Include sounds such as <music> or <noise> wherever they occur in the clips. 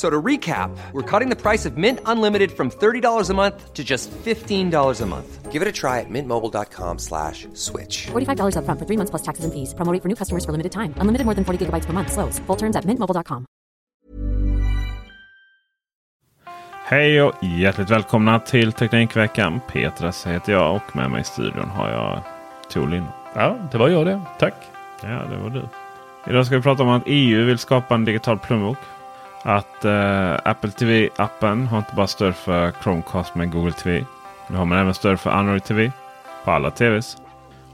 So to recap, we're cutting the price of Mint Unlimited from $30 a month to just $15 a month. Give it a try at mintmobile.com slash switch. $45 upfront for three months plus taxes and fees. Promo rate for new customers for limited time. Unlimited more than 40 gigabytes per month. Slows. Full terms at mintmobile.com. Hej och hjärtligt välkomna till Teknikveckan. Petras heter jag och med mig i studion har jag Tor. Ja, det var jag det. Tack. Ja, det var du. Idag ska vi prata om att EU vill skapa en digital plånbok. Att eh, Apple TV-appen har inte bara stöd för Chromecast med Google TV. Nu har man även stöd för Android TV på alla TVs.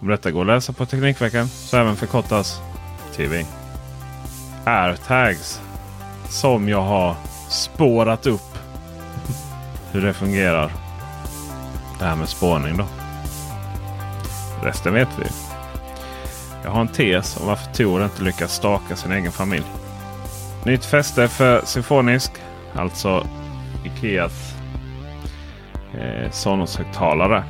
Om detta går att läsa på Teknikveckan så även förkortas TV. AirTags som jag har spårat upp <laughs> hur det fungerar. Det här med spårning då. Resten vet vi. Jag har en tes om varför Tor inte lyckas staka sin egen familj. Nytt fäste för Symfonisk, alltså Ikeas eh, Sonos-högtalare.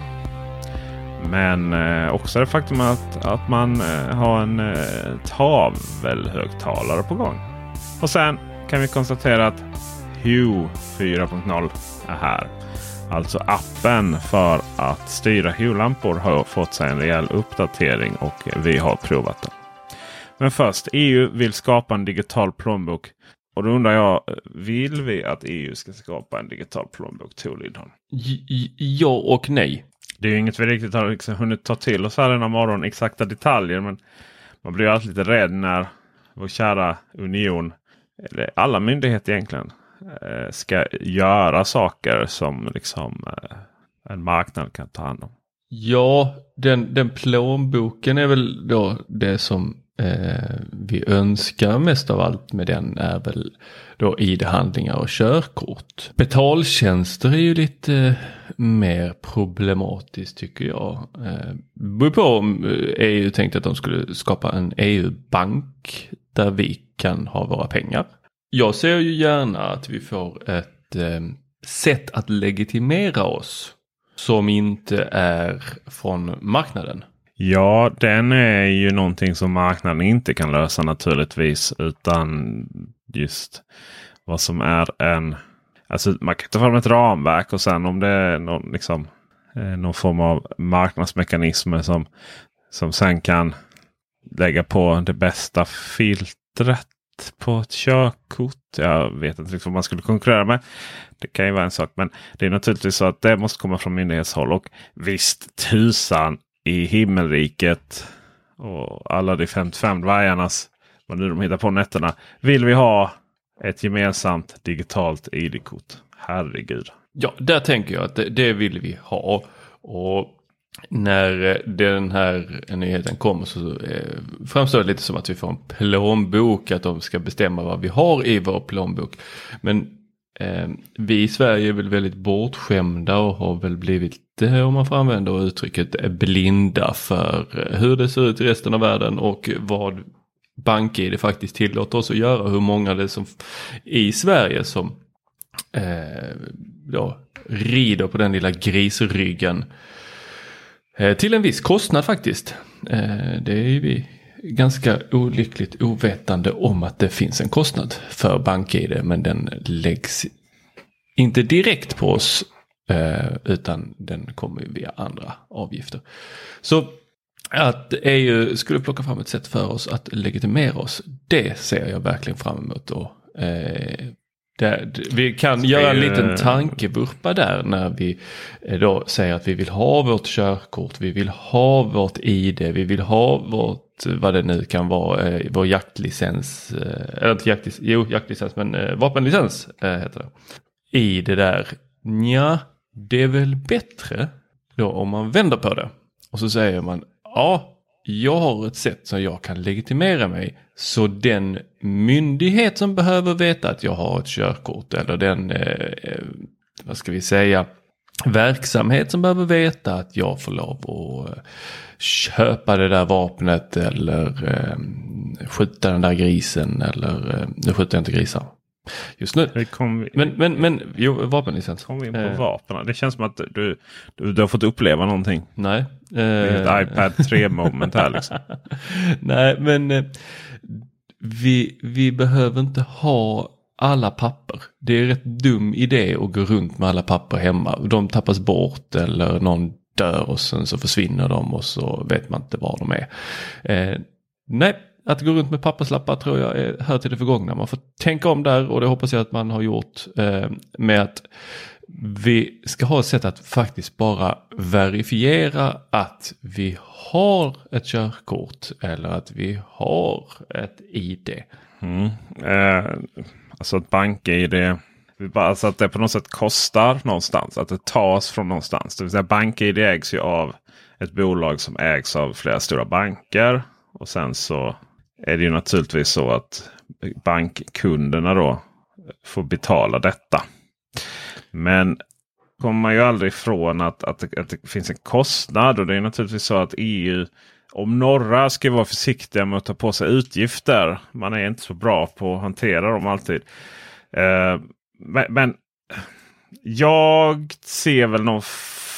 Men eh, också det faktum att, att man eh, har en eh, tavelhögtalare på gång. Och sen kan vi konstatera att Hue 4.0 är här. Alltså appen för att styra Hue-lampor har fått sig en rejäl uppdatering och vi har provat den. Men först, EU vill skapa en digital plånbok. Och då undrar jag, vill vi att EU ska skapa en digital plånbok? Tor Lindholm? Ja och nej. Det är ju inget vi riktigt har liksom hunnit ta till oss här denna morgon, exakta detaljer. Men man blir ju alltid lite rädd när vår kära union, eller alla myndigheter egentligen, eh, ska göra saker som liksom eh, en marknad kan ta hand om. Ja, den, den plånboken är väl då det som eh, vi önskar mest av allt med den är väl då ID-handlingar och körkort. Betaltjänster är ju lite eh, mer problematiskt tycker jag. Eh, beror på om eh, EU tänkte att de skulle skapa en EU-bank där vi kan ha våra pengar. Jag ser ju gärna att vi får ett eh, sätt att legitimera oss som inte är från marknaden. Ja, den är ju någonting som marknaden inte kan lösa naturligtvis. Utan just vad som är en... Alltså man kan ta fram ett ramverk och sen om det är någon, liksom, eh, någon form av marknadsmekanismer som, som sen kan lägga på det bästa filtret på ett körkort. Jag vet inte riktigt vad man skulle konkurrera med. Det kan ju vara en sak. Men det är naturligtvis så att det måste komma från myndighetshåll. Och visst tusan i himmelriket och alla de 55 dvärgarnas, vad nu de hittar på nätterna, vill vi ha ett gemensamt digitalt ID-kort. Herregud. Ja, där tänker jag att det, det vill vi ha. Och när eh, den här nyheten kommer så eh, framstår det lite som att vi får en plånbok, att de ska bestämma vad vi har i vår plånbok. Men Ehm, vi i Sverige är väl väldigt bortskämda och har väl blivit, eh, om man får använda uttrycket, eh, blinda för eh, hur det ser ut i resten av världen och vad BankID faktiskt tillåter oss att göra. Hur många det är som i Sverige som eh, då rider på den lilla grisryggen. Eh, till en viss kostnad faktiskt. Eh, det är ju vi ganska olyckligt ovetande om att det finns en kostnad för BankID men den läggs inte direkt på oss eh, utan den kommer via andra avgifter. Så att EU skulle plocka fram ett sätt för oss att legitimera oss, det ser jag verkligen fram emot. Då. Eh, det, vi kan Så göra en liten tankevurpa där när vi eh, då säger att vi vill ha vårt körkort, vi vill ha vårt ID, vi vill ha vårt, vad det nu kan vara, eh, vår jaktlicens, eh, eller inte jaktlicens, jo jaktlicens men eh, vapenlicens eh, heter det. I det där, ja det är väl bättre då om man vänder på det. Och så säger man, ja, jag har ett sätt som jag kan legitimera mig. Så den myndighet som behöver veta att jag har ett körkort eller den, eh, eh vad ska vi säga, verksamhet som behöver veta att jag får lov att eh, köpa det där vapnet eller eh, skjuta den där grisen eller, eh, nu skjuter jag inte grisar just nu. Vi Men, men, men, jo, vapenlicens. kom vi in på Eh, vapnen. Det känns som att du, du, du har fått uppleva någonting. Nej. Det är Eh, ett iPad 3 moment här liksom. <laughs> Nej, men eh, vi, vi behöver inte ha alla papper. Det är rätt dum idé att gå runt med alla papper hemma. De tappas bort eller någon dör och sen så försvinner de och så vet man inte var de är. Eh, nej, att gå runt med papperslappar tror jag är, hör till det förgångna. Man får tänka om där och det hoppas jag att man har gjort eh, med att vi ska ha ett sätt att faktiskt bara verifiera att vi har ett körkort eller att vi har ett ID. Mm. Eh, alltså ett bank-id. Alltså att det på något sätt kostar någonstans. Att det tas från någonstans. Det vill säga bank-id ägs ju av ett bolag som ägs av flera stora banker. Och sen så är det ju naturligtvis så att bankkunderna då får betala detta. Men kommer man ju aldrig ifrån att, att, det- att det finns en kostnad. Och det är naturligtvis så att EU om några ska vara försiktiga med att ta på sig utgifter. Man är inte så bra på att hantera dem alltid. Eh, men, men jag ser väl någon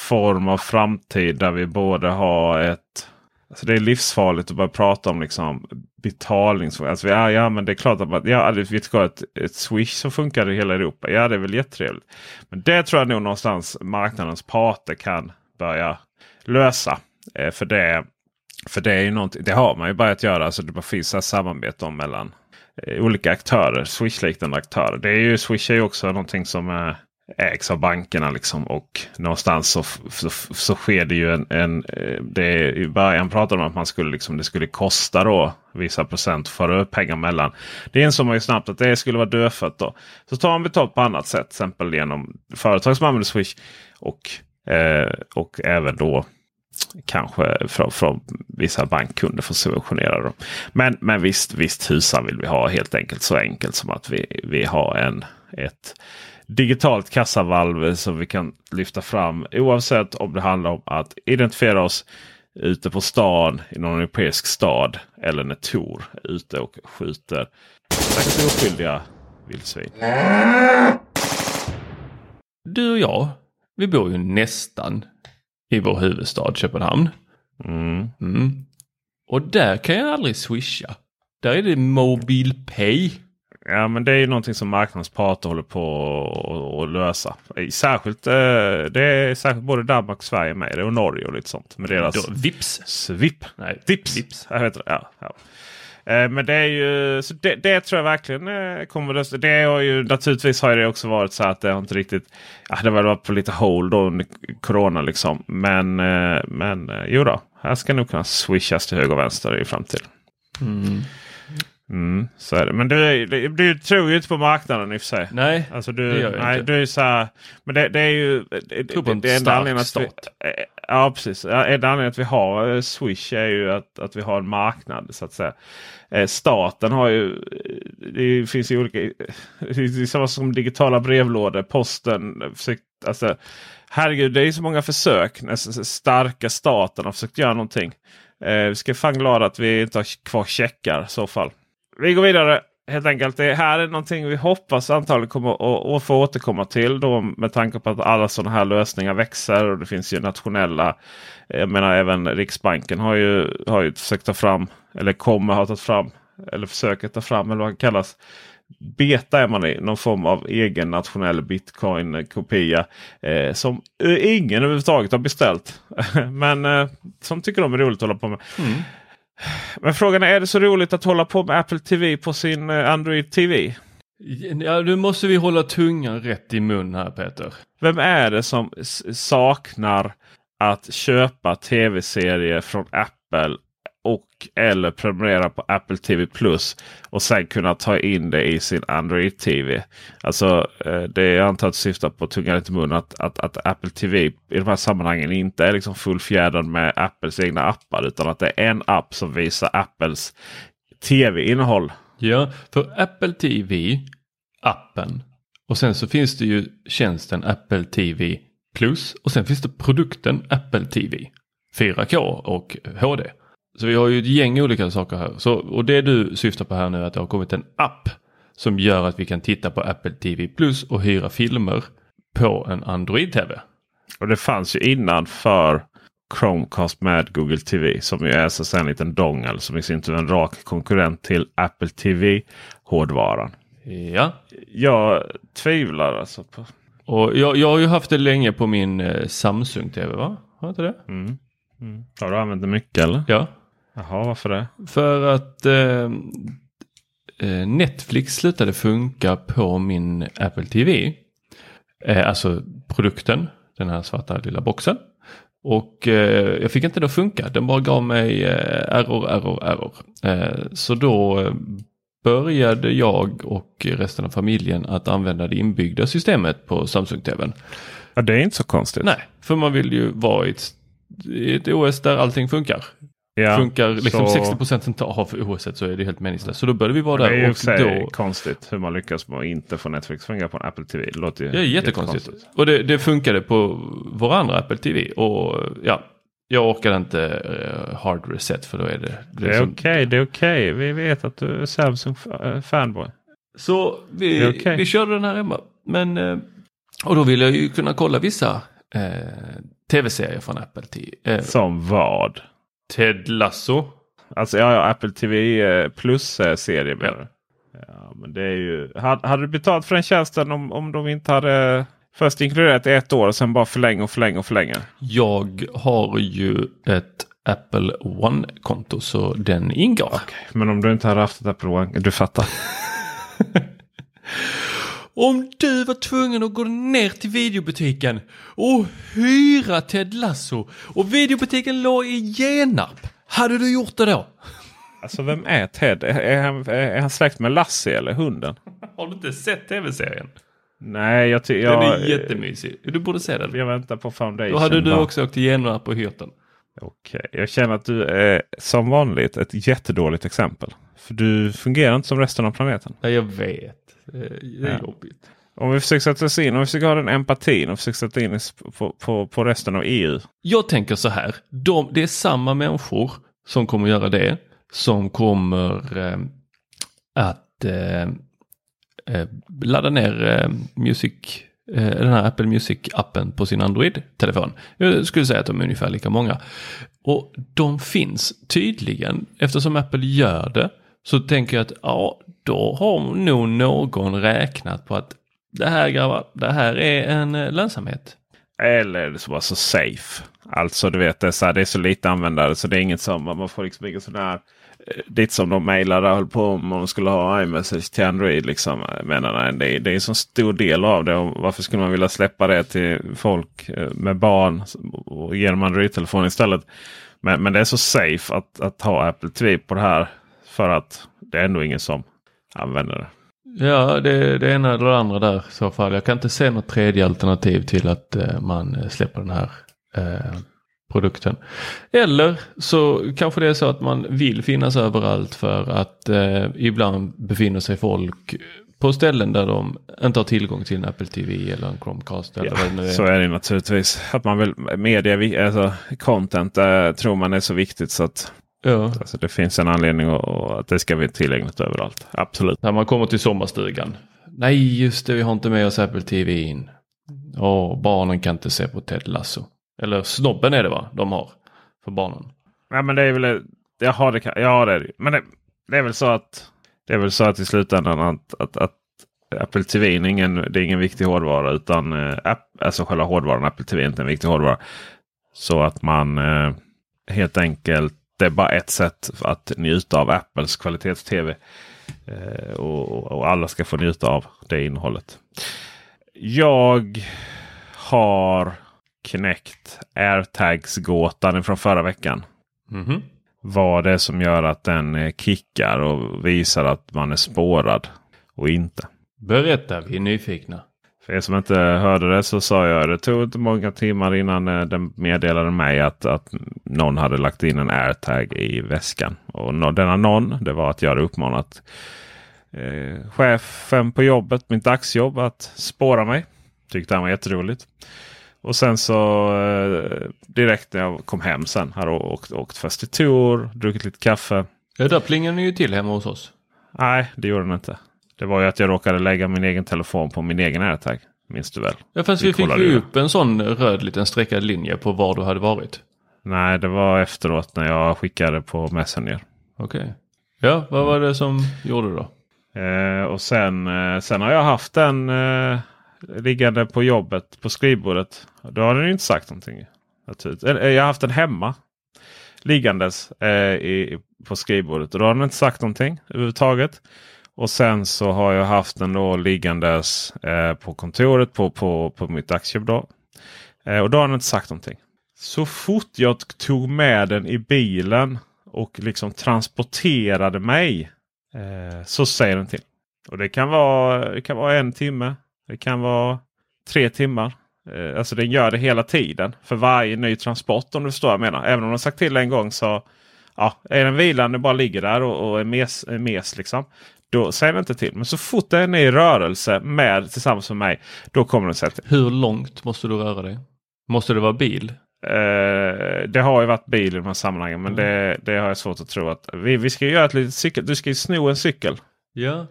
form av framtid där vi både har ett Alltså det är livsfarligt att börja prata om liksom betalningsfrågor. Alltså, ja, ja, men det är klart att man, ja, vi ska ha ett, ett Swish som funkar i hela Europa. Ja, det är väl jättetrevligt. Men det tror jag nog någonstans marknadens parter kan börja lösa. Eh, för det för det är ju någonting, det har man ju börjat göra. Alltså det finns ett samarbete om mellan eh, olika aktörer. Swish-liknande aktörer. Det är ju, Swish är ju också någonting som eh, ägs av bankerna. Liksom, och någonstans så, så, så sker det ju en... en eh, det I början pratade man om att man skulle, liksom, det skulle kosta då vissa procent för att föra upp pengar mellan. Det insåg man ju snabbt att det skulle vara dödfött. Då. Så tar man betalt på annat sätt. Till exempel genom företag som använder Swish. Och, eh, och även då kanske från, från vissa bankkunder får subventionera dem. Men, men visst, visst husan vill vi ha helt enkelt så enkelt som att vi, vi har en, ett digitalt kassavalv som vi kan lyfta fram oavsett om det handlar om att identifiera oss ute på stan i någon europeisk stad eller när Tor är ute och skjuter säkert oskyldiga vildsvin. Du och jag, vi bor ju nästan i vår huvudstad Köpenhamn. Mm. Mm. Och där kan jag aldrig swisha. Där är det MobilePay. Ja men det är ju någonting som marknadens parter håller på att lösa. Särskilt, eh, det är särskilt både Danmark och Sverige med det och Norge och lite sånt. Med deras Då, vips. Svip. Nej, Vips. vips. Jag vet det. Ja, ja. Eh, Men det är ju, så det, det tror jag verkligen eh, kommer lösa. Det har ju naturligtvis har det också varit så att det har inte riktigt. Ja, det har varit på lite hold då under corona liksom. Men, eh, men jo då, här ska nog kunna swishas till höger och vänster i framtiden. Mm. Mm, så är det. Men du, du, du tror ju inte på marknaden i och för sig. Nej, Alltså det du, gör jag nej, inte. du är så här, men det, det är ju... Det, tror på en det stark att vi, eh, Ja precis. Enda anledningen att vi har eh, Swish är ju att, att vi har en marknad så att säga. Eh, Staten har ju... Det finns ju olika... <laughs> Det är samma som digitala brevlådor. Posten. alltså, herregud det är ju så många försök. S- starka staten har försökt göra någonting. Eh, vi ska fan glada att vi inte har kvar checkar i så fall. Vi går vidare. Helt enkelt. Det här är någonting vi hoppas antagligen kommer att, få återkomma till. Då, med tanke på att alla sådana här lösningar växer. Och det finns ju nationella. Jag menar även Riksbanken har ju, har ju försökt ta fram eller kommer ha tagit fram, eller försöker ta fram, eller vad det kallas. Beta är man i, någon form av egen nationell bitcoin-kopia. Eh, som eh, ingen överhuvudtaget har beställt. <laughs> Men eh, som tycker de är roligt att hålla på med. Mm. Men frågan är, är det så roligt att hålla på med Apple TV på sin eh, Android TV? Ja, nu måste vi hålla tungan rätt i mun här Peter. Vem är det som saknar att köpa tv-serier från Apple och eller prenumerera på Apple TV Plus och sen kunna ta in det i sin Android TV. Alltså eh, det jag antar att syftar på tungan rätt i mun att, att, att Apple TV i de här sammanhangen inte är liksom fullfjädrad med Apples egna appar utan att det är en app som visar Apples tv-innehåll. Ja, för Apple TV, appen och sen så finns det ju tjänsten Apple TV Plus och sen finns det produkten Apple TV 4K och HD. Så vi har ju ett gäng olika saker här. Så, och det du syftar på här nu är att det har kommit en app som gör att vi kan titta på Apple TV Plus och hyra filmer på en Android-TV. Och det fanns ju innan för Chromecast med Google TV. Som ju är så en liten dongel som i sin tur är en rak konkurrent till Apple TV-hårdvaran. Ja, Jag tvivlar alltså på... och jag, jag har ju haft det länge på min eh, Samsung TV va? Har jag inte det? Mm. Mm. Har du använt det mycket eller? Ja. Jaha, varför det? För att eh, eh, Netflix slutade funka på min Apple TV. Eh, alltså produkten, den här svarta lilla boxen. Och eh, jag fick inte det att funka. Den bara gav mig eh, error, error, error. Eh, så då eh, började jag och resten av familjen att använda det inbyggda systemet på Samsung-TVn. Ja, det är inte så konstigt. Nej, för man vill ju vara i ett, i ett OS där allting funkar ja, funkar liksom så- 60 procent av OS så är det helt meningslöst. Så då började vi vara Det är där ju och sig då... konstigt hur man lyckas med att inte få Netflix att fungera på en Apple TV. Det låter ju Det är jättekonstigt. Och det, det funkade på vår andra Apple TV. Och ja, jag orkade inte eh, hard reset för då är det... Det är liksom- okej, det är okej. Vi vet att du är Samsung eh, fanboy. Så vi, okej. vi körde den här hemma. Men, eh, och då ville jag ju kunna kolla vissa eh, tv-serier från Apple TV. Eh, Som vad? Ted Lasso. Alltså ja, ja Apple TV eh, Plus-serie menar Ja. Ja, men det är ju... Hade, hade du betalt för den tjänsten om, om de inte hade först inkluderat i ett år och sen bara förlänga och förlänga och förlänga? Jag har ju ett Apple One-konto så den ingår. Men om du inte hade haft ett Apple One, du fattar. <laughs> Om du var tvungen att gå ner till videobutiken och hyra Ted Lasso och videobutiken låg i Genarp, hade du gjort det då? Alltså vem är Ted? Är, han, är han släkt med Lassie eller hunden? Har du inte sett tv-serien? Nej, jag, ty- Den är jättemysig. Du borde se den. jag väntar på Foundation. Då hade du bara. också åkt till Genarp och hyrt den. Okej, jag känner att du är som vanligt ett jättedåligt exempel. För du fungerar inte som resten av planeten. Ja, jag vet. Det är det är Ja. jobbigt. Om vi försöker sätta oss in, om vi försöker ha den empatin och försöker sätta in oss på, på, på resten av EU. Jag tänker så här. De, det är samma människor som kommer göra det. Som kommer eh, att eh, eh, ladda ner eh, Music, eh, den här Apple Music-appen på sin Android-telefon. Jag skulle säga att de är ungefär lika många. Och de finns tydligen, eftersom Apple gör det, så tänker jag att ja, då har nog någon räknat på att det här grabbar, det här är en eh, lönsamhet. Eller så var så safe. Alltså du vet det är så, här, det är så lite användare så det är inget som man får liksom inget sån här. Eh, ditt som de mejlade och höll på om man skulle ha iMessage till Android. Liksom. Eh, menar, nej, det, är, det är en så stor del av det. Och varför skulle man vilja släppa det till folk med barn och ge dem Android-telefon istället? Men, men det är så safe att, att ha Apple TV på det här. För att det är ändå ingen som använder det. Ja, det, det ena eller det andra där i så fall. Jag kan inte se något tredje alternativ till att eh, man eh, släpper den här eh, produkten. Eller så kanske det är så att man vill finnas överallt för att eh, ibland befinner sig folk på ställen där de inte har tillgång till en Apple TV eller en Chromecast. Eller vad det nu är. Så är det naturligtvis. Att man vill media, alltså content eh, tror man är så viktigt så att Ja. alltså, det finns en anledning och, och att det ska bli tillgängligt överallt. Absolut. När man kommer till sommarstugan. Nej, just det, vi har inte med oss Apple TV in. Åh, barnen kan inte se på Ted Lasso. Eller snobben är det va, de har för barnen. Ja, men det är väl Jaha, det kan, ja det är det Men det, det, är väl så att det är väl så att i slutändan att, att, att Apple TV är ingen, det är ingen viktig hårdvara. Utan eh, app, alltså själva hårdvaran Apple TV är inte en viktig hårdvara. Så att man eh, helt enkelt, det är bara ett sätt att njuta av Apples kvalitets-TV. Eh, och, och, alla ska få njuta av det innehållet. Jag har knäckt airtags-gåtan från förra veckan. Mm -hmm. Vad det är som gör att den eh, kickar och visar att man är spårad och inte. Berätta, vi är nyfikna. För er som inte hörde det så sa jag det tog inte många timmar innan eh, den meddelade mig att, att någon hade lagt in en airtag i väskan. Och denna någon, det var att jag hade uppmanat eh, chefen på jobbet, mitt dagsjobb, att spåra mig. Tyckte han var jätteroligt. Och sen så eh, direkt när jag kom hem sen. Har åkt, åkt först till Tor, druckit lite kaffe. Ja, där plingade ni ju till hemma hos oss. Nej, det gjorde den inte. Det var ju att jag råkade lägga min egen telefon på min egen airtag. Minns du väl? Ja, fast vi, vi fick ju upp en sån röd liten streckad linje på var du hade varit. Nej, det var efteråt när jag skickade på Messenger. Okej. Okay. Ja, vad var det som gjorde då? Eh, och sen, eh, sen har jag haft den eh, liggande på jobbet på skrivbordet. Då har den inte sagt någonting. Eh, jag har haft den hemma. Liggandes eh, i, på skrivbordet. Och då har den inte sagt någonting överhuvudtaget. Och sen så har jag haft den då liggandes eh, på kontoret på, på, på mitt aktiebolag. Eh, och då har den inte sagt någonting. Så fort jag tog med den i bilen och liksom transporterade mig eh, så säger den till. Och det kan, vara, det kan vara en timme. Det kan vara tre timmar. Eh, alltså den gör det hela tiden för varje ny transport om du förstår vad jag menar. Även om de sagt till en gång så ja, är den vilande bara ligger där och, och är mes, är mes liksom. Då säger den inte till. Men så fort den är i rörelse med tillsammans med mig. Då kommer den säga till. Hur långt måste du röra dig? Måste det vara bil? Uh, det har ju varit bil i de här sammanhangen. Men mm. det, det, har jag svårt att tro att vi, vi ska göra ett litet cykel. Du ska ju sno en cykel. Ja.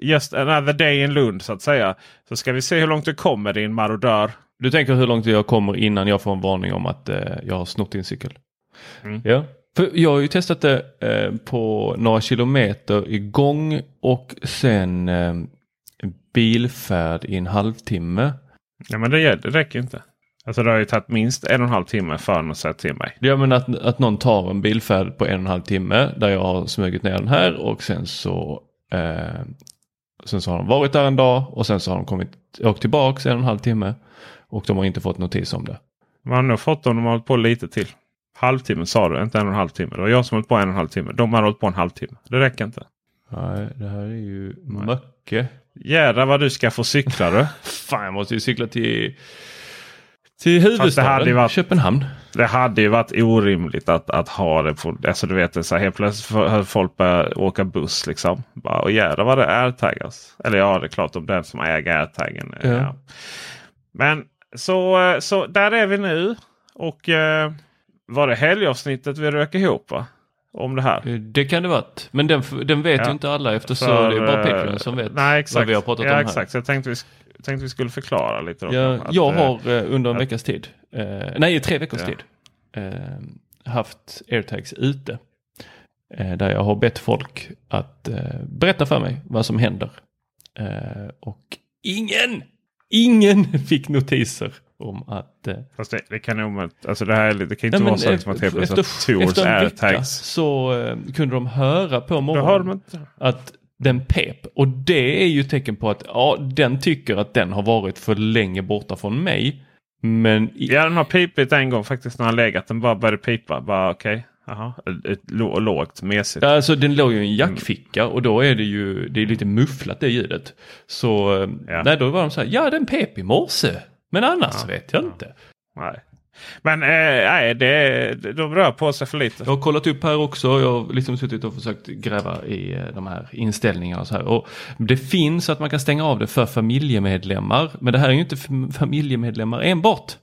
Just another day in Lund så att säga. Så ska vi se hur långt du kommer din marodör. Du tänker hur långt jag kommer innan jag får en varning om att uh, jag har snott din cykel? Mm. Ja. För jag har ju testat det uh, på några kilometer igång och sen bilfärd i en halvtimme. Ja men det, det räcker inte. Alltså det har ju tagit minst en och en halv timme för att säga till mig. Ja men att, att någon tar en bilfärd på en och en halv timme där jag har smugit ner den här och sen så eh, Sen så har de varit där en dag och sen så har de kommit, åkt tillbaks en och en halv timme. Och de har inte fått notis om det. Man har nog fått om de har hållit på lite till. Halvtimme sa du, inte en och en halv timme. Det var jag som hållit på en och en halv timme. De har hållit på en halvtimme. Det räcker inte. Nej, det här är ju mycket. Jädrar vad du ska få cykla du. <laughs> Fan, jag måste ju cykla till till huvudstaden varit, Köpenhamn. Det hade ju varit orimligt att, att ha det på... Alltså du vet, så här, helt plötsligt har folk börjat åka buss liksom. Bara, och jädrar vad det är airtagas. Eller ja, det är klart om den som äger airtagen. Ja. ja. Men så, så där är vi nu. Och eh, var det helgavsnittet vi rök ihop va? Om det här. Det kan det varit. Men den, den vet ja. ju inte alla eftersom För, det är bara Patreon som vet nej, exakt. vad vi har pratat ja, om här. Exakt, så jag tänkte vi tänkte vi skulle förklara lite. Då, ja, att, jag har eh, under en att, veckas tid, eh, nej tre veckors ja. tid, eh, haft airtags ute. Eh, där jag har bett folk att eh, berätta för mig vad som händer. Eh, och ingen, ingen <laughs> fick notiser om att... Eh, Fast det, det kan nog alltså det här det kan inte nej, vara så att man helt plötsligt en vecka så eh, kunde de höra på morgonen att den pep. Och det är ju tecken på att ja, den tycker att den har varit för länge borta från mig. Men... Ja, den har pipit en gång faktiskt när han legat. Den bara började pipa. Bara okej. Okay. Ett lågt, mesigt. Alltså den låg ju i en jackficka och då är det ju det är lite mufflat det ljudet. Så ja. nej, då var de så här, ja den pep i morse. Men annars ja. vet jag inte. Nej. Men eh, nej, det, de rör på sig för lite. Jag har kollat upp här också. Jag har liksom suttit och försökt gräva i eh, de här inställningarna. Och så här. Och det finns att man kan stänga av det för familjemedlemmar. Men det här är ju inte familjemedlemmar enbart.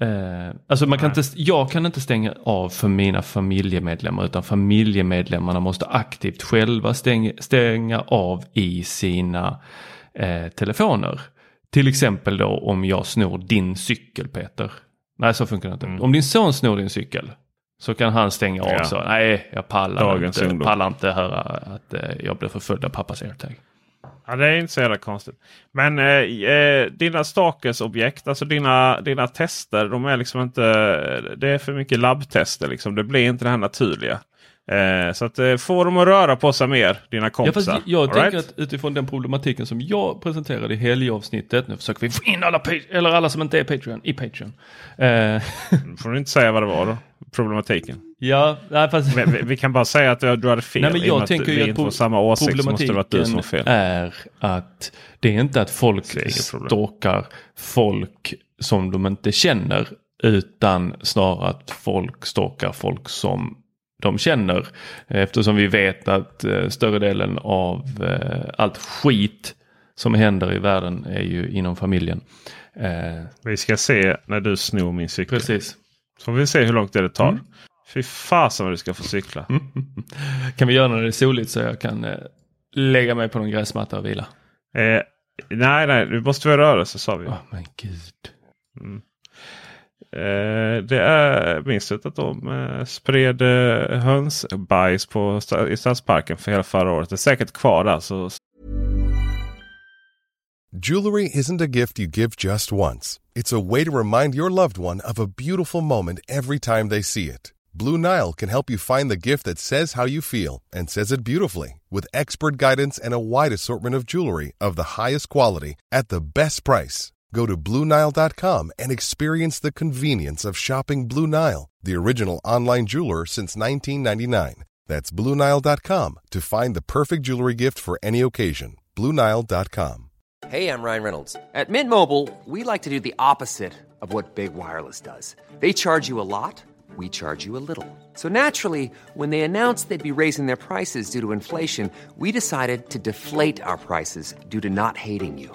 Eh, alltså man kan inte, jag kan inte stänga av för mina familjemedlemmar utan familjemedlemmarna måste aktivt själva stänga, stänga av i sina eh, telefoner. Till exempel då om jag snor din cykel Peter. Nej, så funkar det inte. Mm. Om din son snor din cykel, Så kan han stänga av Ja. så. Nej, jag pallar Dagens inte, ungdom. pallar inte höra att eh, jag blir förföljd av pappas airtag. Ja, det är inte så jävla konstigt. Men eh, eh, dina stalkersobjekt, alltså dina, dina tester, de är liksom inte... Det är för mycket labbtester liksom. Det blir inte det här naturliga. Eh, så att eh, få dem att röra på sig mer, dina Ja, kompisar. fast jag All tänker right? att utifrån den problematiken som jag presenterade i helgavsnittet. Nu försöker vi få in alla, eller alla som inte är Patreon i Patreon. Eh, <laughs> får du inte säga vad det var då. Problematiken. ja, nej, fast... Vi, vi, kan bara säga att du, hade fel. Nej, men jag att tänker ju att pro- samma åsikt så måste det vara du som fel. är att det är inte att folk stalkar folk som de inte känner. Utan snarare att folk stalkar folk som de känner. Eftersom vi vet att eh, större delen av eh, allt skit som händer i världen är ju inom familjen. Eh, Vi ska se när du snor min cykel. precis. Så får vi se hur långt det tar. Mm. Fy fasen vad du ska få cykla. <laughs> Kan vi göra när det är soligt så jag kan lägga mig på någon gräsmatta och vila? Eh, nej, nej, du måste vara rörelse sa vi. Åh men gud. Eh, Eh, det är minst att de eh, spred eh, hönsbajs eh, på, i stadsparken för hela förra året. Det är säkert kvar där. Så Jewelry isn't a gift you give just once. It's a way to remind your loved one of a beautiful moment every time they see it. Blue Nile can help you find the gift that says how you feel and says it beautifully with expert guidance and a wide assortment of jewelry of the highest quality at the best price. Go to BlueNile.com and experience the convenience of shopping Blue Nile, the original online jeweler since 1999. That's BlueNile.com to find the perfect jewelry gift for any occasion. BlueNile.com. Hey, I'm Ryan Reynolds. At Mint Mobile, we like to do the opposite of what Big Wireless does. They charge you a lot, we charge you a little. So naturally, when they announced they'd be raising their prices due to inflation, we decided to deflate our prices due to not hating you.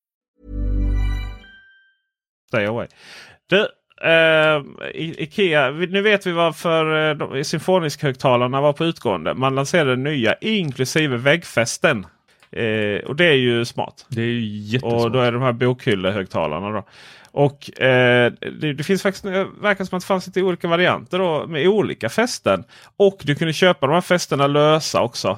Stay away. Du, I- Ikea, nu vet vi varför eh, de- symfonisk högtalarna var på utgående. Man lanserade nya inklusive väggfästen. Eh, och det är ju smart. Det är ju jättesmart. Och då är det de här bokhyllehögtalarna då. Och eh, det, det finns faktiskt, det verkar som att det fanns lite olika varianter då med olika fästen. Och du kunde köpa de här fästena lösa också.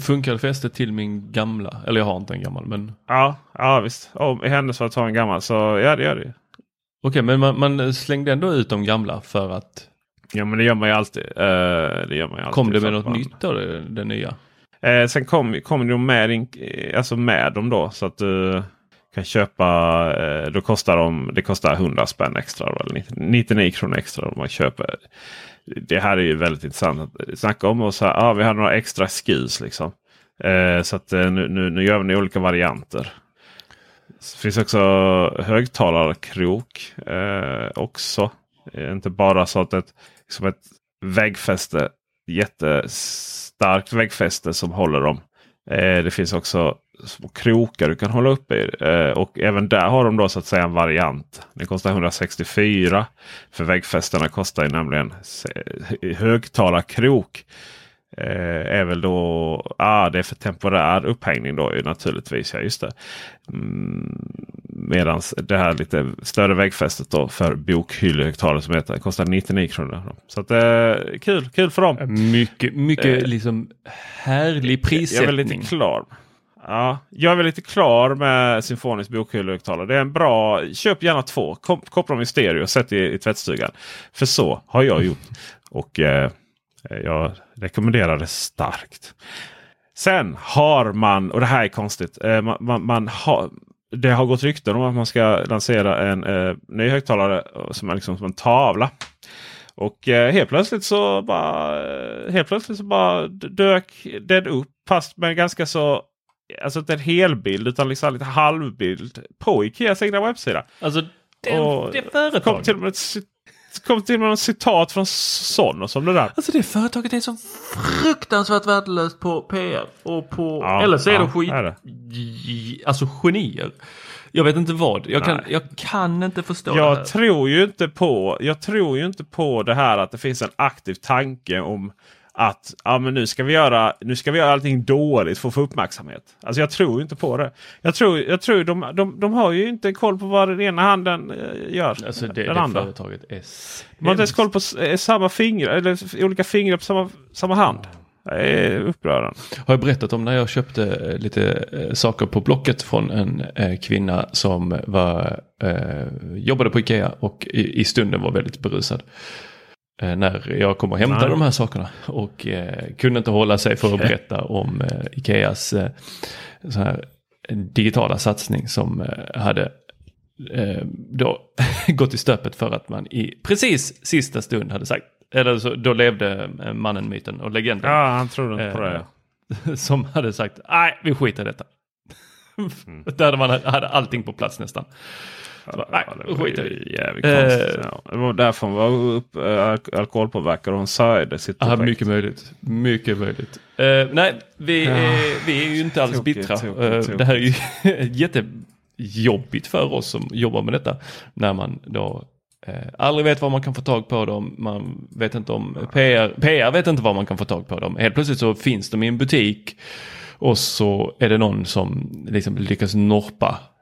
Funkar fästet till min gamla? Eller jag har inte en gammal men Ja, ja visst. Om, I händelse att ta en gammal så ja det gör det. Okej, men man, man slängde ändå ut de gamla för att Ja men det gör man ju alltid. Eh, det gör man alltid kom det med något man- nytt då, det, det nya? Eh, sen kom, kom de med, eh, alltså med dem då. Så att du kan köpa. Eh, då kostar de, det kostar 100 spänn extra. Då, eller 99 kronor extra om man köper. Det här är ju väldigt intressant. att Snacka om och så här, ah, vi har några extra skis liksom. Eh, så att eh, nu, nu, nu gör vi olika varianter. Det finns också högtalarkrok eh, också. Eh, inte bara så att ett, liksom ett väggfäste. Jättestarkt väggfäste som håller dem. Eh, det finns också små krokar du kan hålla upp i. Eh, och även där har de då så att säga en variant. Den kostar 164. För väggfästena kostar ju nämligen högtalarkrok. Eh, är väl då, ah, det är för temporär upphängning då ju naturligtvis. Ja, just det. Mm, Medan det här lite större väggfästet då för bokhyllehögtalare som heter kostar 99 kronor. Så att, eh, kul, kul för dem. Mycket, mycket eh, liksom härlig prissättning. Jag är lite klar. Ja, jag är väl lite klar med symfonisk bokhyllehögtalare. Det är en bra, köp gärna två. Koppla dem i stereo och sätt i, i tvättstugan. För så har jag gjort. Och eh, eh, jag rekommenderar det starkt. Sen har man, och det här är konstigt, eh, man, man, man har, det har gått rykten om att man ska lansera en eh, ny högtalare eh, som är liksom som en tavla. Och eh, helt plötsligt så bara eh, helt plötsligt så bara dök den upp. Fast med ganska så Alltså inte en helbild utan liksom lite halvbild på Ikeas egna webbsida. Alltså det, och det företaget. Kom till och med ett kom till med något citat från Sonos om det där. Alltså det företaget är så fruktansvärt värdelöst på PR. Och på, ja, eller så är ja, de skit, är det. alltså genier. Jag vet inte vad. Jag kan, jag kan inte förstå jag det Tror ju inte på, jag tror ju inte på det här att det finns en aktiv tanke om att ja, men nu, ska vi göra, nu ska vi göra allting dåligt för att få uppmärksamhet. Alltså jag tror inte på det. Jag tror, jag tror de, de, de har ju inte koll på vad den ena handen eh, gör. Alltså det, den det andra. företaget är De har inte ens koll på eh, samma fingrar eller olika fingrar på samma, samma hand. Det är upprörande. Har jag berättat om när jag köpte eh, lite saker på Blocket från en kvinna som var, jobbade på Ikea och i, i stunden var väldigt berusad. Eh, när jag kom och hämtade Nej. de här sakerna. Och eh, kunde inte hålla sig för att berätta om eh, Ikeas eh, så här, digitala satsning som eh, hade eh, då <laughs> gått i stöpet för att man i precis sista stund hade sagt, eller så, då levde mannen, myten och legenden. Ja, han trodde inte på det. <laughs> Som hade sagt, nej vi skiter i detta. <laughs> Mm. Där man hade allting på plats nästan. Nej, det var ju jävligt konstigt. Ja. Det var därför hon var upp, äh, alkoholpåverkad och hon sitt projekt. Aha, mycket möjligt. Mycket möjligt. Uh, nej, vi, ja. är, vi är ju inte alls tokigt, bittra. Tokigt, tokigt. Uh, det här är ju <laughs> jättejobbigt för oss som jobbar med detta. När man då eh, aldrig vet var man kan få tag på dem. Man vet inte om PR, PR vet inte var man kan få tag på dem. Helt plötsligt så finns de i en butik. Och så är det någon som liksom lyckas norpa eh,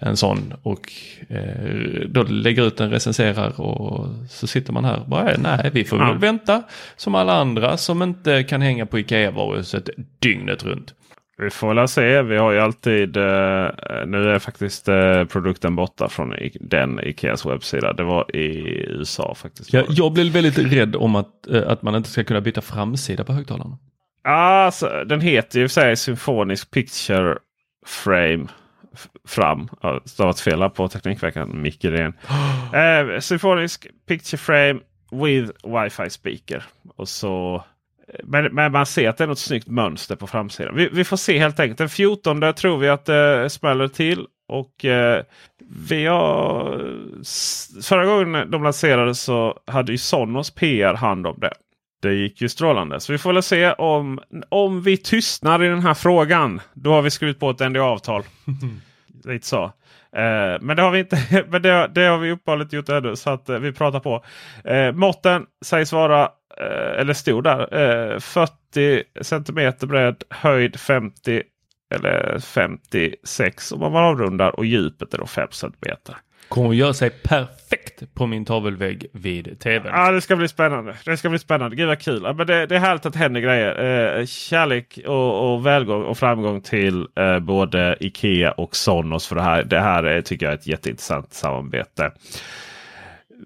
en sån och eh, då lägger ut den, recenserar och så sitter man här och bara nej vi får väl vänta som alla andra som inte kan hänga på Ikea-varuhuset dygnet runt. Vi får väl se. Vi har ju alltid. Eh, nu är faktiskt eh, produkten borta från i, den Ikeas webbsida. Det var i USA faktiskt. Ja, jag blev väldigt rädd om att, eh, att man inte ska kunna byta framsida på högtalarna. Alltså, den heter ju för sig Symphonisk Picture Frame fram. Stavat fel på Teknikveckan. Micke Ren. <gasps> eh, symfonisk picture frame with wifi speaker. Och så men, men, man ser att det är något snyggt mönster på framsidan. Vi, vi får se helt enkelt. Den 14 tror vi att det smäller till. Och eh, vi har, Förra gången de lanserades så hade ju Sonos PR hand om det. Det gick ju strålande. Så vi får väl se om, om vi tystnar i den här frågan. Då har vi skrivit på ett NDA-avtal. <laughs> Lite så. Eh, men det har vi inte. <laughs> men det, det har vi uppehållit gjort ännu. Så att eh, vi pratar på. Eh, måtten sägs vara, eh, eller stod där, 40 cm bredd, höjd 50 eller 56 om man avrundar och djupet är då 5 cm. Kommer att göra sig perfekt på min tavelvägg vid tvn. Ja, det ska bli spännande. Det ska bli spännande. Gud vad kul. Ja, men det, det är härligt att det händer grejer. Eh, kärlek och, och välgång och framgång till eh, både Ikea och Sonos. För det här, det här är, tycker jag är ett jätteintressant samarbete.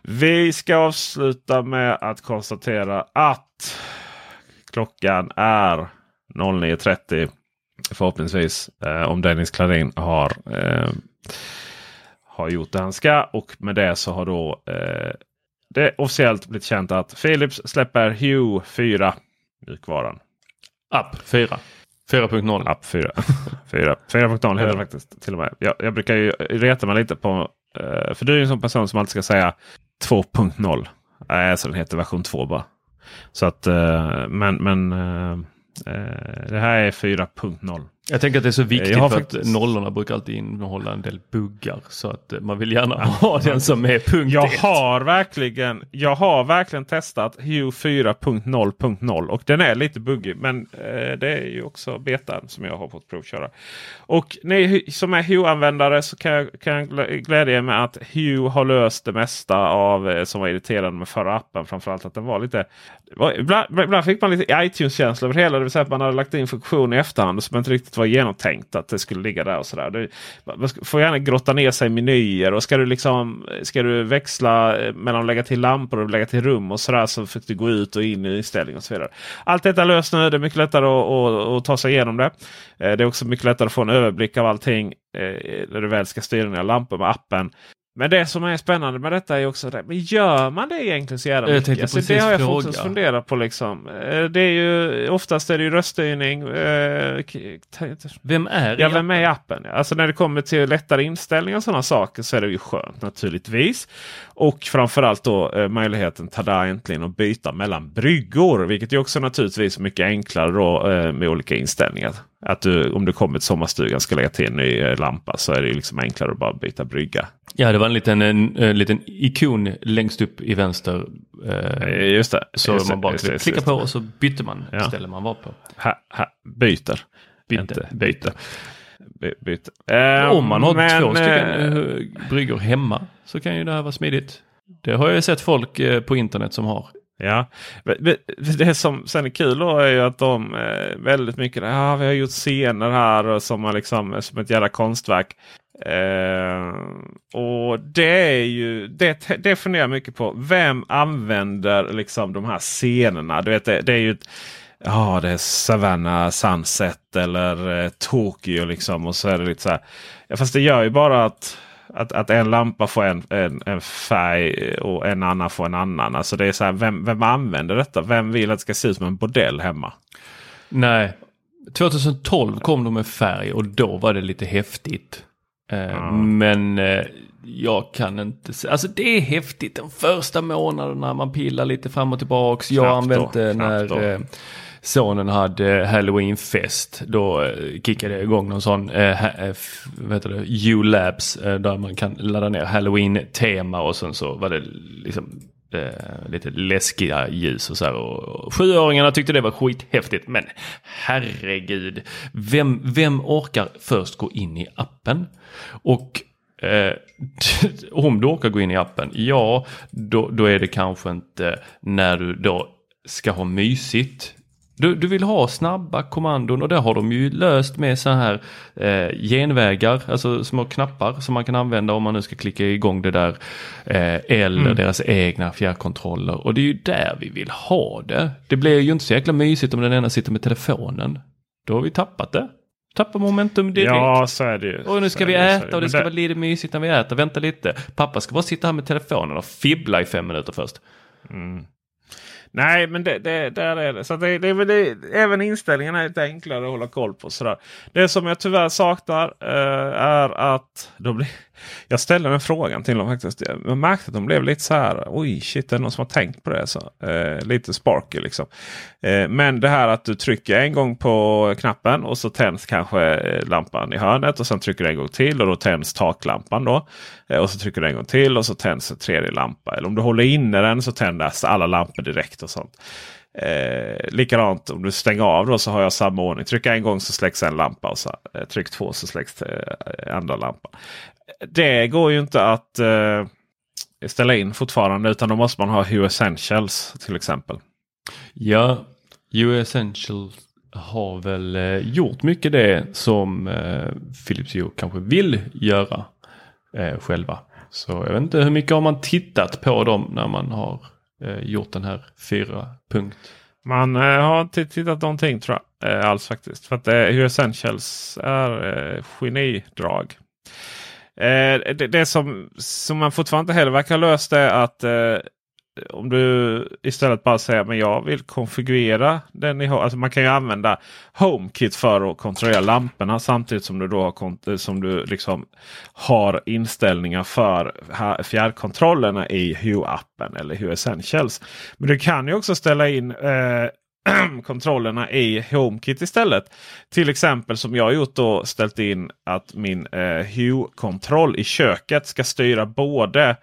Vi ska avsluta med att konstatera att klockan är 09.30. Förhoppningsvis eh, om Dennis Klarin har eh, har gjort det han ska. Och med det så har då eh, det officiellt blivit känt att Philips släpper Hue 4. Mjukvaran. App 4. 4.0. App 4. 4.0 <laughs> heter det faktiskt. Till och med. Jag, jag brukar ju reta mig lite på. Eh, för du är en sån person som alltid ska säga 2.0. Nej, så den heter version 2 bara. Så att, eh, men, men eh, eh, det här är 4.0. Jag tänker att det är så viktigt Jag har för faktiskt- att nollorna brukar alltid innehålla en del buggar. Så att eh, man vill gärna ha den som är punkt Jag ett. har verkligen, jag har verkligen testat Hue 4.0.0 och den är lite buggig. Men eh, det är ju också betan som jag har fått provköra. Och ni som är Hue-användare så kan jag, kan jag glä- glädja er med att Hue har löst det mesta av eh, som var irriterande med förra appen. Framförallt att den var lite... det var- Ibland, ibland fick man lite iTunes-känsla över hela. Det vill säga att man hade lagt in funktion i efterhand som inte riktigt var genomtänkt att det skulle ligga där och sådär. Det- får gärna grotta ner sig i menyer och ska du liksom ska du växla eh, mellan att lägga till lampor och lägga till rum och sådär så fick du gå ut och in i inställning och så vidare. Allt detta är löst nu. Det är mycket lättare att, att, att ta sig igenom det. Eh, det är också mycket lättare att få en överblick av allting eh, när du väl ska styra dina lampor med appen. Men det som är spännande med detta är också det. Men gör man det egentligen så jävla mycket? Alltså, det har jag fråga. faktiskt funderat på. Liksom. Eh, Det är ju, oftast är det ju röststyrning. eh, Vem är Ja, vem är i appen? Alltså när det kommer till lättare inställningar och sådana saker så är det ju skönt naturligtvis. Och framförallt då eh, möjligheten tada äntligen att byta mellan bryggor. Vilket är också naturligtvis mycket enklare då med olika inställningar. Att du, om du kommer till sommarstugan ska lägga till en ny lampa så är det liksom enklare att bara byta brygga. Ja, det var en liten, en, en liten ikon längst upp i vänster. Eh, Eh, Just det. så just man bara just klickar på och så byter man Ja. ställe man var på. Ha, ha, byter. Byte, Inte byte. By, byte. Eh, Om man har men, två stycken eh, eh, bryggor hemma så kan ju det här vara smidigt. Det har jag sett folk eh, på internet som har. Ja, det som sen är kul då är ju att de eh, väldigt mycket, ja vi har gjort scener här och som, liksom, som ett jävla konstverk. Eh, och det är ju, det, det funderar jag mycket på. Vem använder liksom de här scenerna? Du vet, det, det är ju ett, Ja, det är Savannah Sunset eller eh, Tokyo liksom. Och så är det lite så här. Ja, fast det gör ju bara att, att, att en lampa får en, en, en färg och en annan får en annan. Alltså det är så här, vem, vem använder detta? Vem vill att det ska se ut som en bordell hemma? Nej, 2012 kom de med färg och då var det lite häftigt. Eh, Men eh, jag kan inte se, alltså det är häftigt de första månaderna man pillar lite fram och tillbaks. Jag Knappt använde då, när eh, sonen hade halloweenfest. Då kickade jag igång någon sån, eh, vad heter det, U-labs eh, där man kan ladda ner halloween-tema och sen så var det liksom eh, lite läskiga ljus och så här. Och, och sjuåringarna tyckte det var skithäftigt. Men herregud, vem, vem orkar först gå in i appen? Och eh, <laughs> om du orkar gå in i appen, ja, då, då är det kanske inte när du då ska ha mysigt. Du, du vill ha snabba kommandon och det har de ju löst med så här eh, genvägar, alltså små knappar som man kan använda om man nu ska klicka igång det där. Eh, eller deras egna fjärrkontroller och det är ju där vi vill ha det. Det blir ju inte så jäkla mysigt om den ena sitter med telefonen. Då har vi tappat det. Tappar momentum direkt. Ja, så är det ju. Och nu ska vi det, äta och det ska vara lite mysigt när vi äter. Vänta lite. Pappa ska bara sitta här med telefonen och fibbla i fem minuter först. Nej, men det, det, där är det. Så det, det, det, även inställningarna är lite enklare att hålla koll på. Sådär. Det som jag tyvärr saknar eh, är att de blir, jag ställde den frågan till dem faktiskt. Jag märkte att de blev lite så här. Oj, shit, det är någon som har tänkt på det. Så, eh, lite sparky liksom. Eh, men det här att du trycker en gång på knappen och så tänds kanske eh, lampan i hörnet. Och sen trycker du en gång till och då tänds taklampan. Då. Eh, och så trycker du en gång till och så tänds en tredje lampa. Eller om du håller inne den så tändas alla lampor direkt och sånt. Eh, likadant om du stänger av då så har jag samma ordning. Tryck en gång så släcks en lampa och så, eh, tryck två så släcks eh, andra lampan. Det går ju inte att eh, ställa in fortfarande utan då måste man ha Hue Essentials till exempel. Ja, U Essential har väl eh, gjort mycket det som eh, Philips Hue kanske vill göra eh, själva. Så jag vet inte hur mycket har man tittat på dem när man har eh, gjort den här fyra punkt. Man eh, har inte tittat någonting tror jag. Alls faktiskt. För att Hue Essentials är genidrag. Eh, det, det som, som man fortfarande inte heller verkar ha löst är att eh, om du istället bara säger men jag vill konfigurera den ni har. Alltså man kan ju använda HomeKit för att kontrollera lamporna samtidigt som du då har, som du liksom har inställningar för fjärrkontrollerna i Hue-appen eller Hue Essentials. Men du kan ju också ställa in eh, <clears throat> kontrollerna i HomeKit istället. Till exempel som jag har gjort då ställt in att min eh, Hue-kontroll i köket ska styra både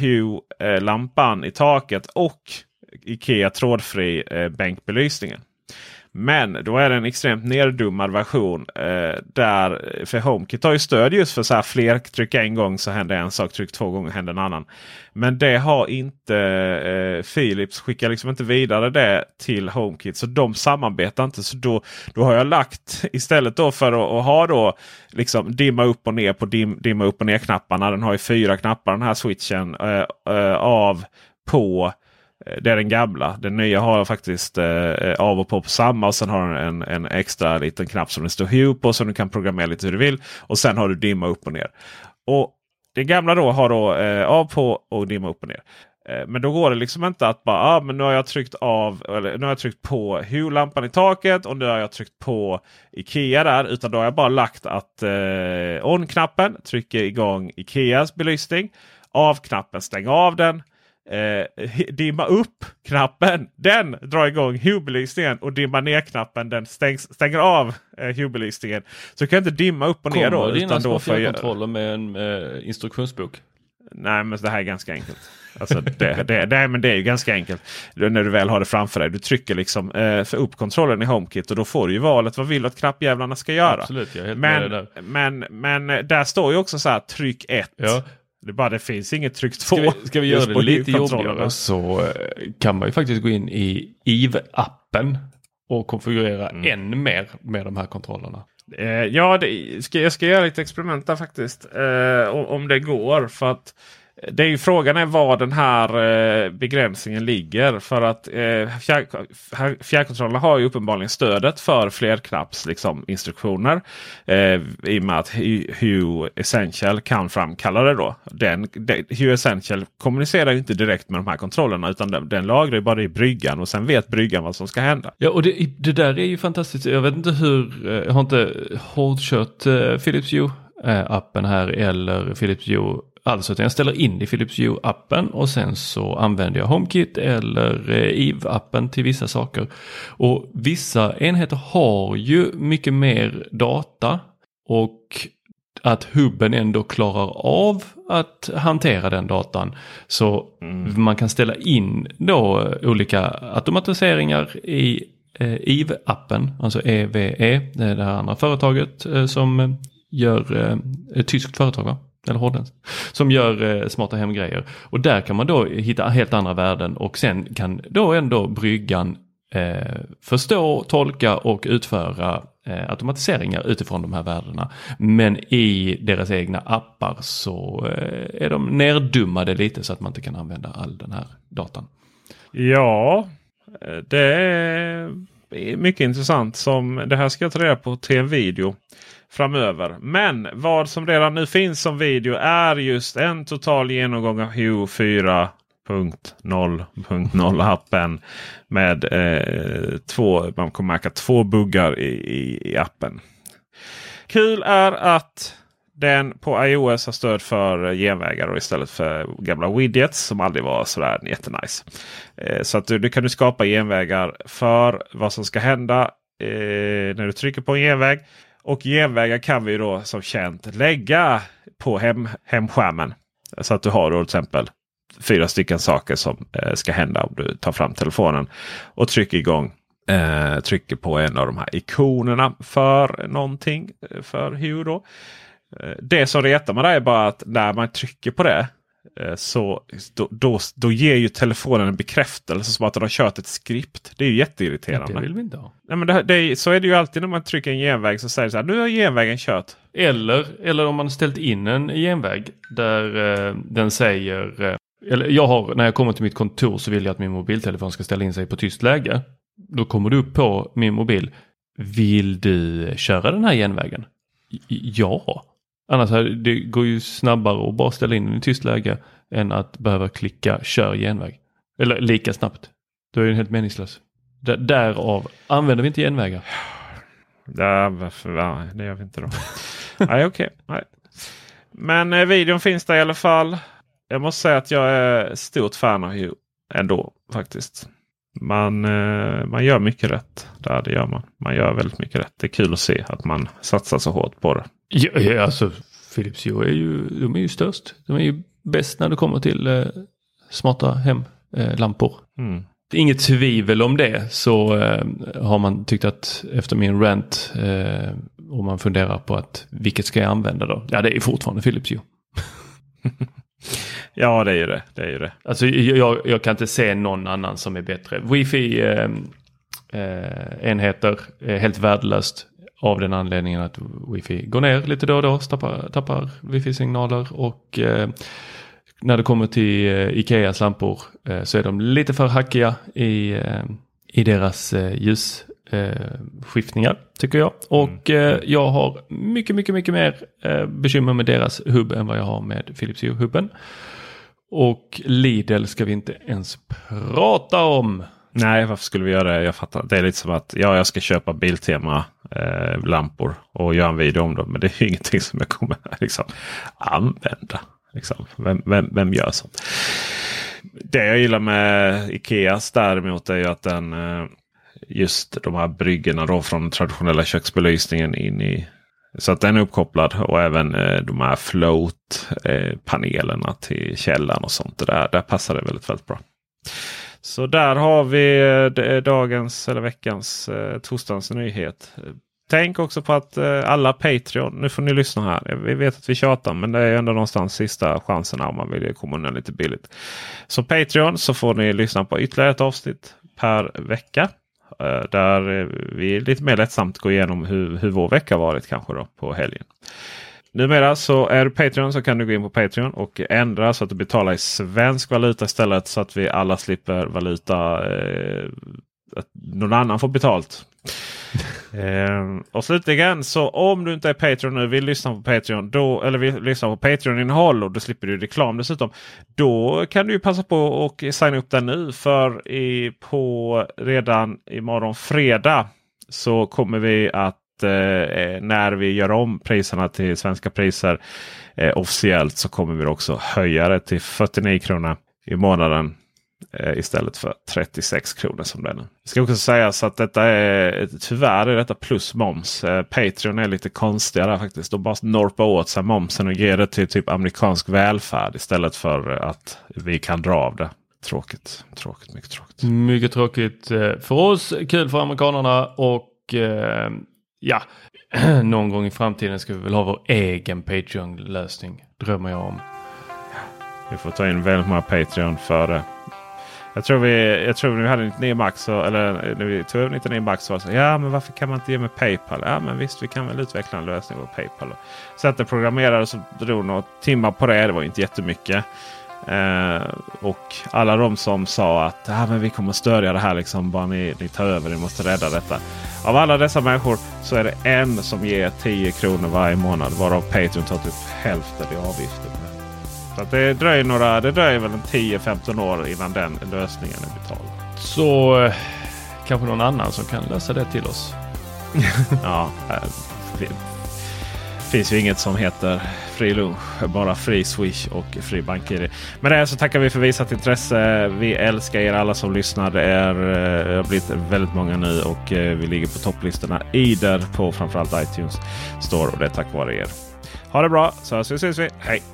Hue-lampan i taket och Ikea trådfri eh, bänkbelysningen. Men då är det en extremt nerdummad version. Eh, där, eh, för HomeKit har ju stöd just för så här fler tryck en gång så händer en sak. Tryck två gånger händer en annan. Men det har inte eh, Philips. Skickar liksom inte vidare det till HomeKit. Så de samarbetar inte. Så då, då har jag lagt istället då för att, att ha då liksom dimma upp och ner på dim, dimma upp och ner knapparna. Den har ju fyra knappar den här switchen. Eh, eh, av på Eh, Eh, det är den gamla. Den nya har faktiskt eh, eh, av och på på samma. Och sen har den en, en extra liten knapp som det står Hue på. Som du kan programmera lite hur du vill. Och sen har du dimma upp och ner. Och Den gamla då har då eh, av på och dimma upp och ner. Eh, men då går det liksom inte att bara ah, men nu har jag tryckt av eller nu har jag tryckt på Hue-lampan i taket och nu har jag tryckt på Ikea där. Utan då har jag bara lagt att eh, on-knappen trycker igång Ikeas belysning. Av-knappen stänger av den. Eh, dimma upp-knappen den drar igång Hue-belysningen och dimma ner-knappen den stängs, stänger av eh, Hue-belysningen. Så du kan inte dimma upp och Kommer ner då. Kommer dina små fjärrkontroller med en eh, instruktionsbok? Nej men det här är ganska enkelt. Alltså det, det, det, men det är ju ganska enkelt. När du väl har det framför dig. Du trycker liksom eh, för upp kontrollen i HomeKit och då får du ju valet vad vill du att knappjävlarna ska göra. Absolut, men, där. Men, men där står ju också så här tryck 1. Ja. Det, bara, det finns inget tryck 2. Ska vi, ska vi göra det lite jobbigare så eh, kan man ju faktiskt gå in i IV-appen och konfigurera mm. än mer med de här kontrollerna. Eh, ja, det, ska, jag ska göra lite experiment där faktiskt. Eh, om det går. För att det är ju frågan är var den här eh, begränsningen ligger. För att eh, fjärrkontrollerna har ju uppenbarligen stödet för flerknappsinstruktioner. liksom, instruktioner. Eh, I och med att Hue Essential kan framkalla det då. Den, Hue Essential kommunicerar inte direkt med de här kontrollerna utan den, den lagrar bara i bryggan och sen vet bryggan vad som ska hända. Ja och det, det där är ju fantastiskt. Jag vet inte hur, jag har inte hårdkört eh, Philips Hue eh, appen här eller Philips Hue Alltså att jag ställer in i Philips Hue-appen och sen så använder jag HomeKit eller eh, Eve-appen till vissa saker. Och vissa enheter har ju mycket mer data och att hubben ändå klarar av att hantera den datan. Så mm. man kan ställa in då olika automatiseringar i eh, Eve-appen, alltså EVE, det är det här andra företaget eh, som gör, eh, ett tyskt företag va? Eller holländskt, som gör eh, smarta hemgrejer. Och där kan man då hitta helt andra värden och sen kan då ändå bryggan eh, förstå, tolka och utföra eh, automatiseringar utifrån de här värdena. Men i deras egna appar så eh, är de nerdummade lite så att man inte kan använda all den här datan. Ja, eh, det är mycket intressant. som Det här ska jag ta reda på till en video framöver. Men vad som redan nu finns som video är just en total genomgång av Hue 4.0.0 appen. Med eh, två, man kommer märka två buggar i, i, i appen. Kul är att den på iOS har stöd för genvägar och istället för gamla widgets som aldrig var sådär jättenice. Eh, så att du, du kan du skapa genvägar för vad som ska hända eh, när du trycker på en genväg. Och genvägar kan vi då som känt lägga på hem, hemskärmen. Så att du har då till exempel fyra stycken saker som eh, ska hända om du tar fram telefonen och trycker igång. Eh, trycker på en av de här ikonerna för någonting. Eh, för Hue då. Eh, det som retar mig är bara att när man trycker på det så då, då, då ger ju telefonen en bekräftelse som att den har kört ett skript. Det är ju jätteirriterande. Det vill vi inte ha. Nej, men det, det, så är det ju alltid när man trycker en genväg så säger det så här. Nu har genvägen kört. Eller, eller om man ställt in en genväg där eh, den säger. Eh, eller jag har, när jag kommer till mitt kontor så vill jag att min mobiltelefon ska ställa in sig på tyst läge. Då kommer du upp på min mobil. Vill du köra den här genvägen? Ja. Annars det går ju snabbare att bara ställa in den i tyst läge än att behöva klicka kör genväg. Eller lika snabbt. Då är den helt meningslös. D- därav använder vi inte genvägar. <sighs> Ja, varför, ja, det gör vi inte då. <laughs> Nej, okej. Okay. Men eh, videon finns där i alla fall. Jag måste säga att jag är stort fan av Hue ändå faktiskt. Man, eh, man gör mycket rätt. Där, det gör man. Man gör väldigt mycket rätt. Det är kul att se att man satsar så hårt på det. Ja, ja alltså Philips Hue är ju, de är ju störst. De är ju bäst när det kommer till eh, smarta hemlampor. Mm. Inget tvivel om det så eh, har man tyckt att efter min rant eh, och man funderar på att vilket ska jag använda då? Ja, det är fortfarande Philips Hue. <laughs> Ja, det är ju det. det, är ju det. Alltså jag, jag kan inte se någon annan som är bättre. Wifi eh, eh, enheter är helt värdelöst av den anledningen att wifi går ner lite då och då, tappar, tappar wifi-signaler och eh, när det kommer till eh, Ikeas lampor eh, så är de lite för hackiga i, eh, i deras eh, ljusskiftningar tycker jag. Och eh, jag har mycket, mycket, mycket mer eh, bekymmer med deras hubb än vad jag har med Philips Hue-hubben. Och Lidl ska vi inte ens prata om. Nej, varför skulle vi göra det? Jag fattar. Det är lite som att ja, jag ska köpa Biltema eh, lampor och göra en video om dem. Men det är ju <laughs> ingenting som jag kommer <laughs> liksom, använda. Liksom. Vem, vem, vem gör sånt? Det jag gillar med Ikeas däremot är ju att den eh, just de här bryggorna då från den traditionella köksbelysningen in i så att den är uppkopplad och även eh, de här float-panelerna eh, till källan och sånt. Det där, där passar det väldigt, väldigt bra. Så där har vi eh, eh, dagens eller veckans eh, torsdagens nyhet. Tänk också på att eh, alla Patreon, nu får ni lyssna här. Vi vet att vi tjatar men det är ändå någonstans sista chansen om man vill komma undan lite billigt. Så Patreon så får ni lyssna på ytterligare ett avsnitt per vecka. Eh, där vi lite mer lättsamt går igenom hur, hur vår vecka varit kanske då på helgen. Numera så är du Patreon så kan du gå in på Patreon och ändra så att du betalar i svensk valuta istället. Så att vi alla slipper valuta. Eh, att någon annan får betalt. <laughs> eh, och slutligen så om du inte är Patreon nu vill lyssna på Patreon då, eller vill lyssna på Patreon-innehåll och då slipper du reklam dessutom. Då kan du ju passa på och signa upp den nu för i, på redan imorgon fredag så kommer vi att Eh, eh, när vi gör om priserna till svenska priser eh, officiellt så kommer vi också höja det till 49 kronor i månaden eh, istället för 36 kronor som det är nu. Det ska också sägas att detta är tyvärr är detta plus moms. Eh, Patreon är lite konstigare faktiskt. De bara norpar åt sig momsen och ger det till typ amerikansk välfärd istället för att vi kan dra av det. Tråkigt, tråkigt, mycket tråkigt. Mycket tråkigt eh, för oss, kul för amerikanerna och eh, ja, <clears throat> någon gång i framtiden ska vi väl ha vår egen Patreon-lösning. Drömmer jag om. Vi får ta in väldigt många Patreon för det. Jag tror vi, jag tror vi hade 99 Max, så, eller när vi tog över 99 Max så var det så ja men varför kan man inte ge med Paypal? Ja men visst vi kan väl utveckla en lösning på Paypal. Så att det programmerade så drog några timmar på det. Det var inte jättemycket. Eh, och alla de som sa att ah, men vi kommer stödja det här liksom. Bara ni, ni tar över, ni måste rädda detta. Av alla dessa människor så är det en som ger 10 kronor varje månad. Varav Patreon tar typ hälften i avgifter. Så det dröjer, några, det dröjer väl en 10-15 år innan den lösningen är betald. Så eh, kanske någon annan som kan lösa det till oss. <laughs> ja, eh, det finns ju inget som heter fri lunch. Bara fri Swish och fri BankID. Med det så tackar vi för visat intresse. Vi älskar er alla som lyssnar. Det, är, eh, det har blivit väldigt många nu och eh, vi ligger på topplistorna i där på framförallt iTunes Store. Och det är tack vare er. Ha det bra så ses vi. Hej!